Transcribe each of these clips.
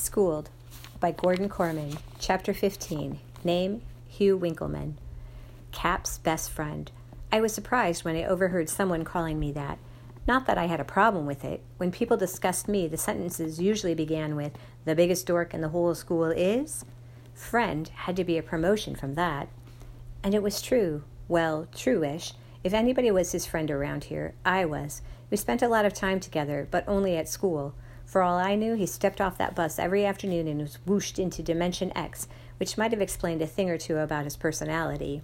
Schooled by Gordon Korman, Chapter 15. Name Hugh Winkleman. Cap's best friend. I was surprised when I overheard someone calling me that. Not that I had a problem with it. When people discussed me, the sentences usually began with, The biggest dork in the whole school is? Friend had to be a promotion from that. And it was true. Well, true ish. If anybody was his friend around here, I was. We spent a lot of time together, but only at school. For all I knew, he stepped off that bus every afternoon and was whooshed into Dimension X, which might have explained a thing or two about his personality.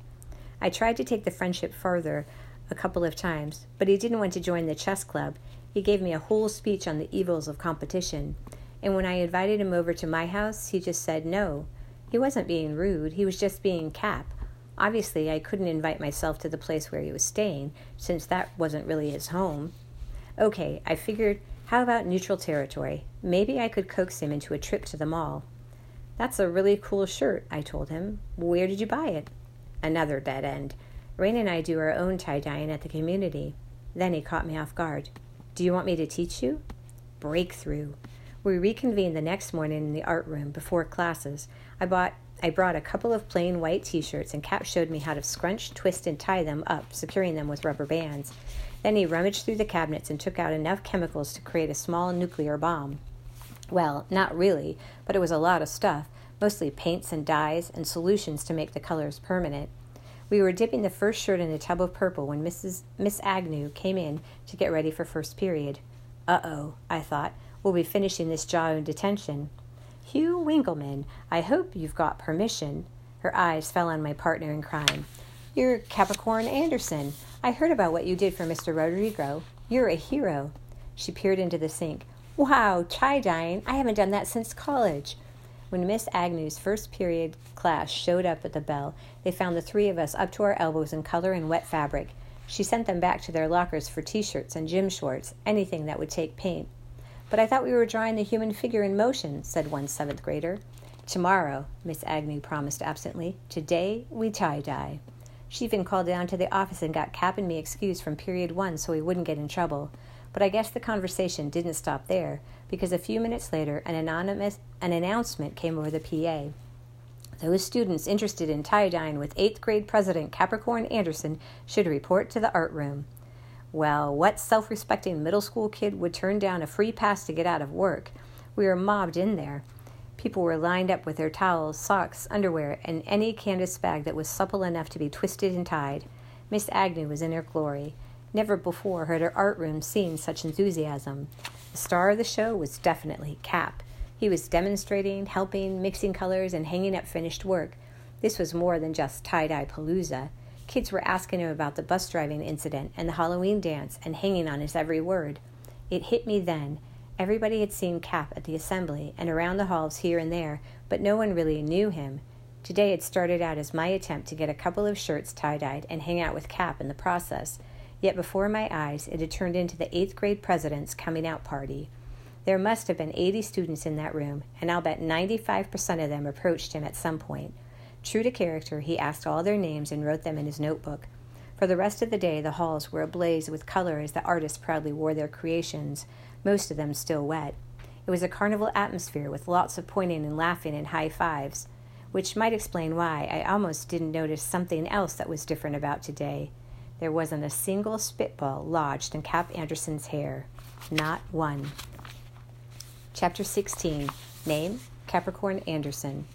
I tried to take the friendship further a couple of times, but he didn't want to join the chess club. He gave me a whole speech on the evils of competition. And when I invited him over to my house, he just said no. He wasn't being rude, he was just being Cap. Obviously, I couldn't invite myself to the place where he was staying, since that wasn't really his home. Okay, I figured how about neutral territory? Maybe I could coax him into a trip to the mall. That's a really cool shirt, I told him. Where did you buy it? Another dead end. Rain and I do our own tie dyeing at the community. Then he caught me off guard. Do you want me to teach you? Breakthrough. We reconvened the next morning in the art room before classes. I bought I brought a couple of plain white t shirts, and Cap showed me how to scrunch, twist, and tie them up, securing them with rubber bands. Then he rummaged through the cabinets and took out enough chemicals to create a small nuclear bomb. Well, not really, but it was a lot of stuff, mostly paints and dyes and solutions to make the colors permanent. We were dipping the first shirt in a tub of purple when Mrs. Miss Agnew came in to get ready for first period. Uh oh, I thought. We'll be finishing this job in detention. Hugh Winkleman, I hope you've got permission. Her eyes fell on my partner in crime. You're Capricorn Anderson. I heard about what you did for Mr. Rodrigo. You're a hero. She peered into the sink. Wow, tie dyeing. I haven't done that since college. When Miss Agnew's first period class showed up at the bell, they found the three of us up to our elbows in color and wet fabric. She sent them back to their lockers for t shirts and gym shorts, anything that would take paint. But I thought we were drawing the human figure in motion, said one seventh grader. Tomorrow, Miss Agnew promised absently. Today we tie dye. She even called down to the office and got Cap and me excused from period one so we wouldn't get in trouble. But I guess the conversation didn't stop there, because a few minutes later an anonymous an announcement came over the PA. Those students interested in tie dyeing with eighth grade president Capricorn Anderson should report to the art room. Well, what self respecting middle school kid would turn down a free pass to get out of work? We were mobbed in there. People were lined up with their towels, socks, underwear, and any canvas bag that was supple enough to be twisted and tied. Miss Agnew was in her glory. Never before had her art room seen such enthusiasm. The star of the show was definitely Cap. He was demonstrating, helping, mixing colors, and hanging up finished work. This was more than just tie dye palooza. Kids were asking him about the bus driving incident and the Halloween dance and hanging on his every word. It hit me then Everybody had seen Cap at the assembly and around the halls here and there, but no one really knew him. Today it started out as my attempt to get a couple of shirts tie dyed and hang out with Cap in the process. Yet before my eyes, it had turned into the eighth grade president's coming out party. There must have been 80 students in that room, and I'll bet 95% of them approached him at some point. True to character, he asked all their names and wrote them in his notebook. For the rest of the day, the halls were ablaze with color as the artists proudly wore their creations most of them still wet. It was a carnival atmosphere with lots of pointing and laughing and high fives, which might explain why I almost didn't notice something else that was different about today. There wasn't a single spitball lodged in Cap Anderson's hair. Not one. Chapter 16 Name Capricorn Anderson.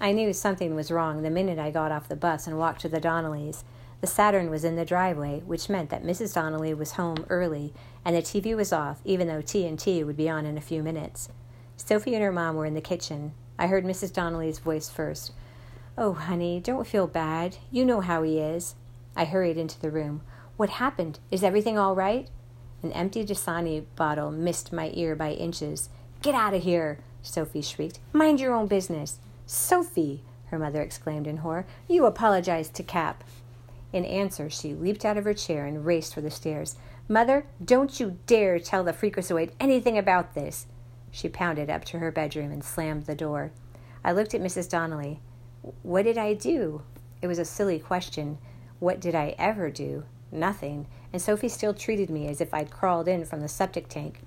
I knew something was wrong the minute I got off the bus and walked to the Donnellys. The Saturn was in the driveway, which meant that Mrs. Donnelly was home early, and the TV was off, even though TNT would be on in a few minutes. Sophie and her mom were in the kitchen. I heard Mrs. Donnelly's voice first. Oh, honey, don't feel bad. You know how he is. I hurried into the room. What happened? Is everything all right? An empty Dasani bottle missed my ear by inches. Get out of here, Sophie shrieked. Mind your own business. Sophie, her mother exclaimed in horror, you apologize to Cap. In answer, she leaped out of her chair and raced for the stairs. Mother, don't you dare tell the freakazoid anything about this. She pounded up to her bedroom and slammed the door. I looked at Mrs. Donnelly. What did I do? It was a silly question. What did I ever do? Nothing. And Sophie still treated me as if I'd crawled in from the septic tank.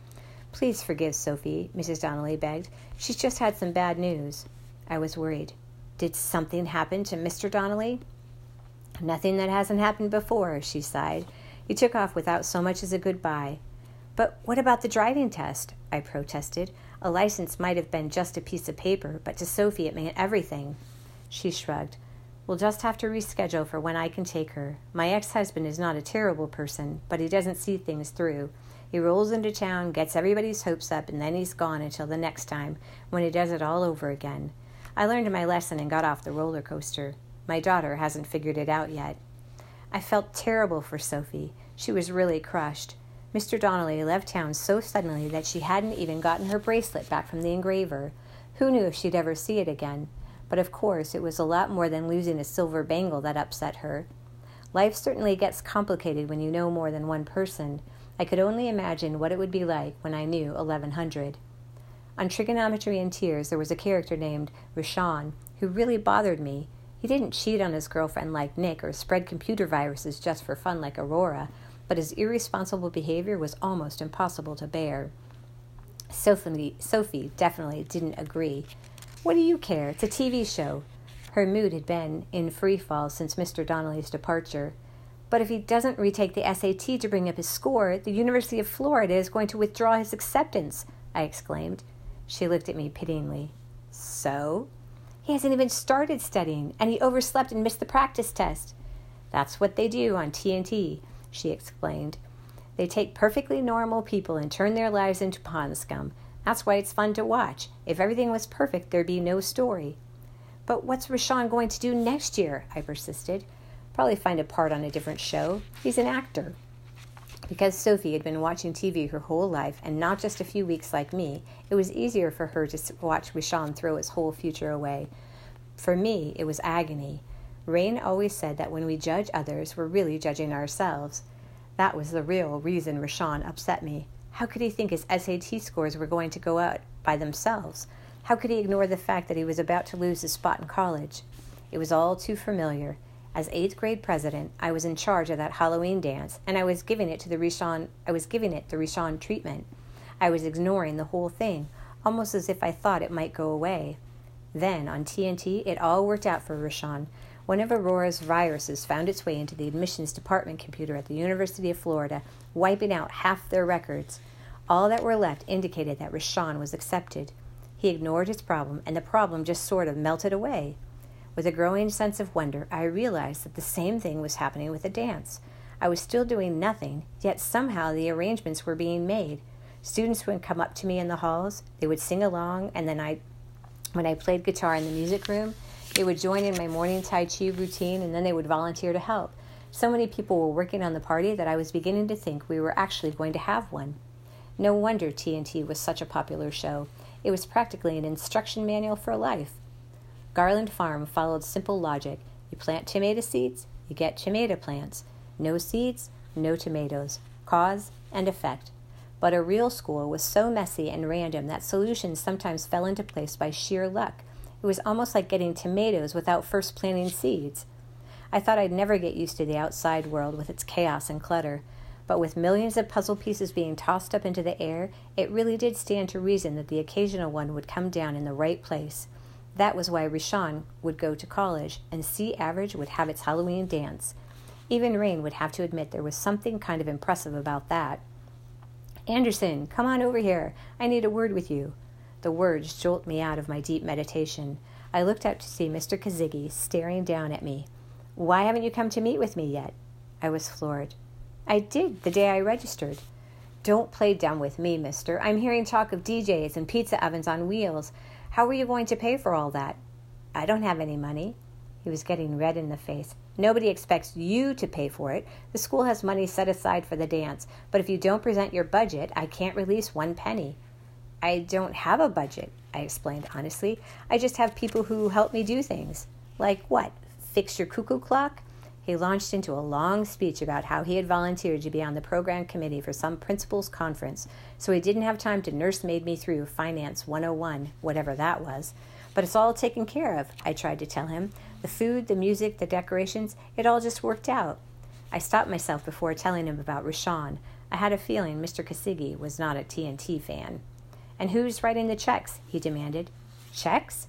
Please forgive Sophie, Mrs. Donnelly begged. She's just had some bad news. I was worried. Did something happen to Mr. Donnelly? Nothing that hasn't happened before, she sighed. He took off without so much as a goodbye. But what about the driving test? I protested. A license might have been just a piece of paper, but to Sophie it meant everything. She shrugged. We'll just have to reschedule for when I can take her. My ex husband is not a terrible person, but he doesn't see things through. He rolls into town, gets everybody's hopes up, and then he's gone until the next time, when he does it all over again. I learned my lesson and got off the roller coaster. My daughter hasn't figured it out yet. I felt terrible for Sophie. She was really crushed. Mr. Donnelly left town so suddenly that she hadn't even gotten her bracelet back from the engraver. Who knew if she'd ever see it again? But of course, it was a lot more than losing a silver bangle that upset her. Life certainly gets complicated when you know more than one person. I could only imagine what it would be like when I knew 1100. On Trigonometry and Tears, there was a character named Rishon who really bothered me. He didn't cheat on his girlfriend like Nick or spread computer viruses just for fun like Aurora, but his irresponsible behavior was almost impossible to bear. Sophie, Sophie definitely didn't agree. What do you care? It's a TV show. Her mood had been in free fall since Mr. Donnelly's departure. But if he doesn't retake the SAT to bring up his score, the University of Florida is going to withdraw his acceptance, I exclaimed. She looked at me pityingly. So? He hasn't even started studying, and he overslept and missed the practice test. That's what they do on TNT, she explained. They take perfectly normal people and turn their lives into pond scum. That's why it's fun to watch. If everything was perfect, there'd be no story. But what's Rashawn going to do next year? I persisted. Probably find a part on a different show. He's an actor. Because Sophie had been watching TV her whole life, and not just a few weeks like me, it was easier for her to watch Rashawn throw his whole future away. For me, it was agony. Rain always said that when we judge others, we're really judging ourselves. That was the real reason Rashawn upset me. How could he think his SAT scores were going to go out by themselves? How could he ignore the fact that he was about to lose his spot in college? It was all too familiar. As eighth grade president, I was in charge of that Halloween dance, and I was giving it to the Rishon. I was giving it the Rishon treatment. I was ignoring the whole thing, almost as if I thought it might go away. Then on TNT, it all worked out for Rishon. One of Aurora's viruses found its way into the admissions department computer at the University of Florida, wiping out half their records. All that were left indicated that Rashawn was accepted. He ignored his problem, and the problem just sort of melted away. With a growing sense of wonder, I realized that the same thing was happening with the dance. I was still doing nothing, yet somehow the arrangements were being made. Students would come up to me in the halls, they would sing along, and then I, when I played guitar in the music room, they would join in my morning Tai Chi routine, and then they would volunteer to help. So many people were working on the party that I was beginning to think we were actually going to have one. No wonder TNT was such a popular show. It was practically an instruction manual for life. Garland Farm followed simple logic. You plant tomato seeds, you get tomato plants. No seeds, no tomatoes. Cause and effect. But a real school was so messy and random that solutions sometimes fell into place by sheer luck. It was almost like getting tomatoes without first planting seeds. I thought I'd never get used to the outside world with its chaos and clutter, but with millions of puzzle pieces being tossed up into the air, it really did stand to reason that the occasional one would come down in the right place. That was why Rishon would go to college, and C Average would have its Halloween dance. Even Rain would have to admit there was something kind of impressive about that. Anderson, come on over here. I need a word with you. The words jolted me out of my deep meditation. I looked out to see Mr. Kasigi staring down at me. Why haven't you come to meet with me yet? I was floored. I did the day I registered. Don't play dumb with me, mister. I'm hearing talk of DJs and pizza ovens on wheels. How are you going to pay for all that? I don't have any money. He was getting red in the face. Nobody expects you to pay for it. The school has money set aside for the dance, but if you don't present your budget, I can't release one penny. I don't have a budget, I explained honestly. I just have people who help me do things. Like what? fix your cuckoo clock, he launched into a long speech about how he had volunteered to be on the program committee for some principals conference, so he didn't have time to nursemaid me through Finance 101, whatever that was. But it's all taken care of, I tried to tell him. The food, the music, the decorations, it all just worked out. I stopped myself before telling him about Rashawn. I had a feeling Mr. Kasigi was not a TNT fan. And who's writing the checks? he demanded. Checks?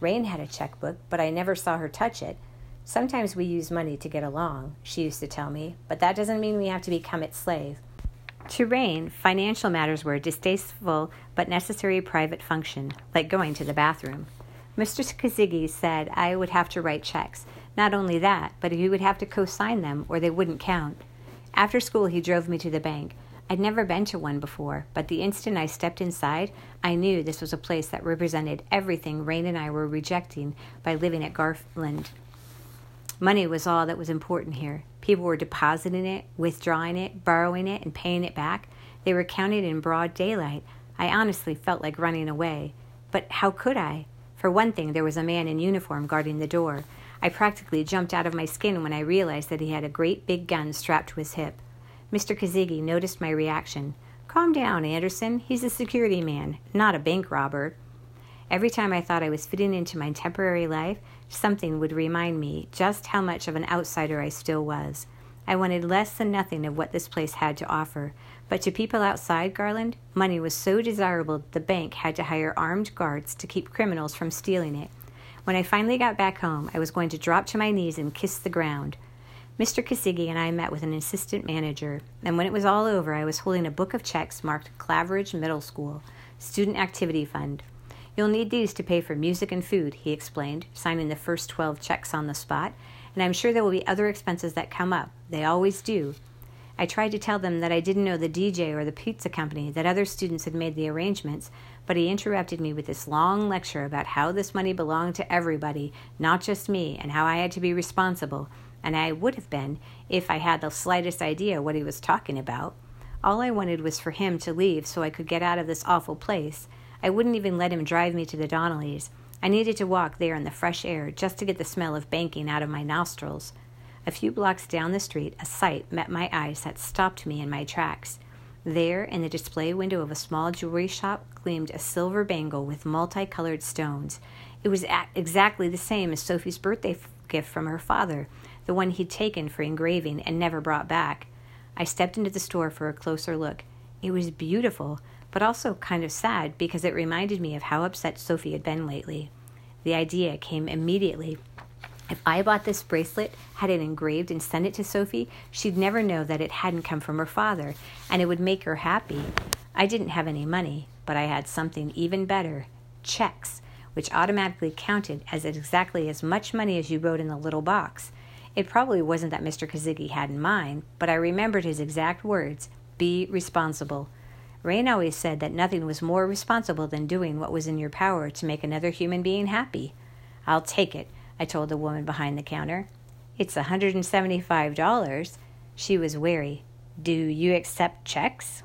Rain had a checkbook, but I never saw her touch it. Sometimes we use money to get along, she used to tell me, but that doesn't mean we have to become its slave. To Rain, financial matters were a distasteful but necessary private function, like going to the bathroom. Mr. Kasigi said I would have to write checks. Not only that, but he would have to co sign them or they wouldn't count. After school, he drove me to the bank. I'd never been to one before, but the instant I stepped inside, I knew this was a place that represented everything Rain and I were rejecting by living at Garland. Money was all that was important here. People were depositing it, withdrawing it, borrowing it, and paying it back. They were counted in broad daylight. I honestly felt like running away. But how could I? For one thing, there was a man in uniform guarding the door. I practically jumped out of my skin when I realized that he had a great big gun strapped to his hip. Mr. Kasigi noticed my reaction. Calm down, Anderson. He's a security man, not a bank robber. Every time I thought I was fitting into my temporary life, something would remind me just how much of an outsider I still was. I wanted less than nothing of what this place had to offer, but to people outside Garland, money was so desirable that the bank had to hire armed guards to keep criminals from stealing it. When I finally got back home, I was going to drop to my knees and kiss the ground. Mr. Kasigi and I met with an assistant manager, and when it was all over, I was holding a book of checks marked Claverage Middle School, Student Activity Fund. You'll need these to pay for music and food, he explained, signing the first 12 checks on the spot, and I'm sure there will be other expenses that come up. They always do. I tried to tell them that I didn't know the DJ or the pizza company, that other students had made the arrangements, but he interrupted me with this long lecture about how this money belonged to everybody, not just me, and how I had to be responsible, and I would have been if I had the slightest idea what he was talking about. All I wanted was for him to leave so I could get out of this awful place. I wouldn't even let him drive me to the Donnellys. I needed to walk there in the fresh air just to get the smell of banking out of my nostrils. A few blocks down the street, a sight met my eyes that stopped me in my tracks. There, in the display window of a small jewelry shop, gleamed a silver bangle with multicolored stones. It was exactly the same as Sophie's birthday gift from her father, the one he'd taken for engraving and never brought back. I stepped into the store for a closer look. It was beautiful, but also kind of sad because it reminded me of how upset Sophie had been lately. The idea came immediately if I bought this bracelet, had it engraved, and sent it to Sophie, she'd never know that it hadn't come from her father, and it would make her happy. I didn't have any money, but I had something even better checks, which automatically counted as exactly as much money as you wrote in the little box. It probably wasn't that Mr. Kasigi had in mind, but I remembered his exact words be responsible. Rain always said that nothing was more responsible than doing what was in your power to make another human being happy. I'll take it. I told the woman behind the counter. It's a $175. She was wary. Do you accept checks?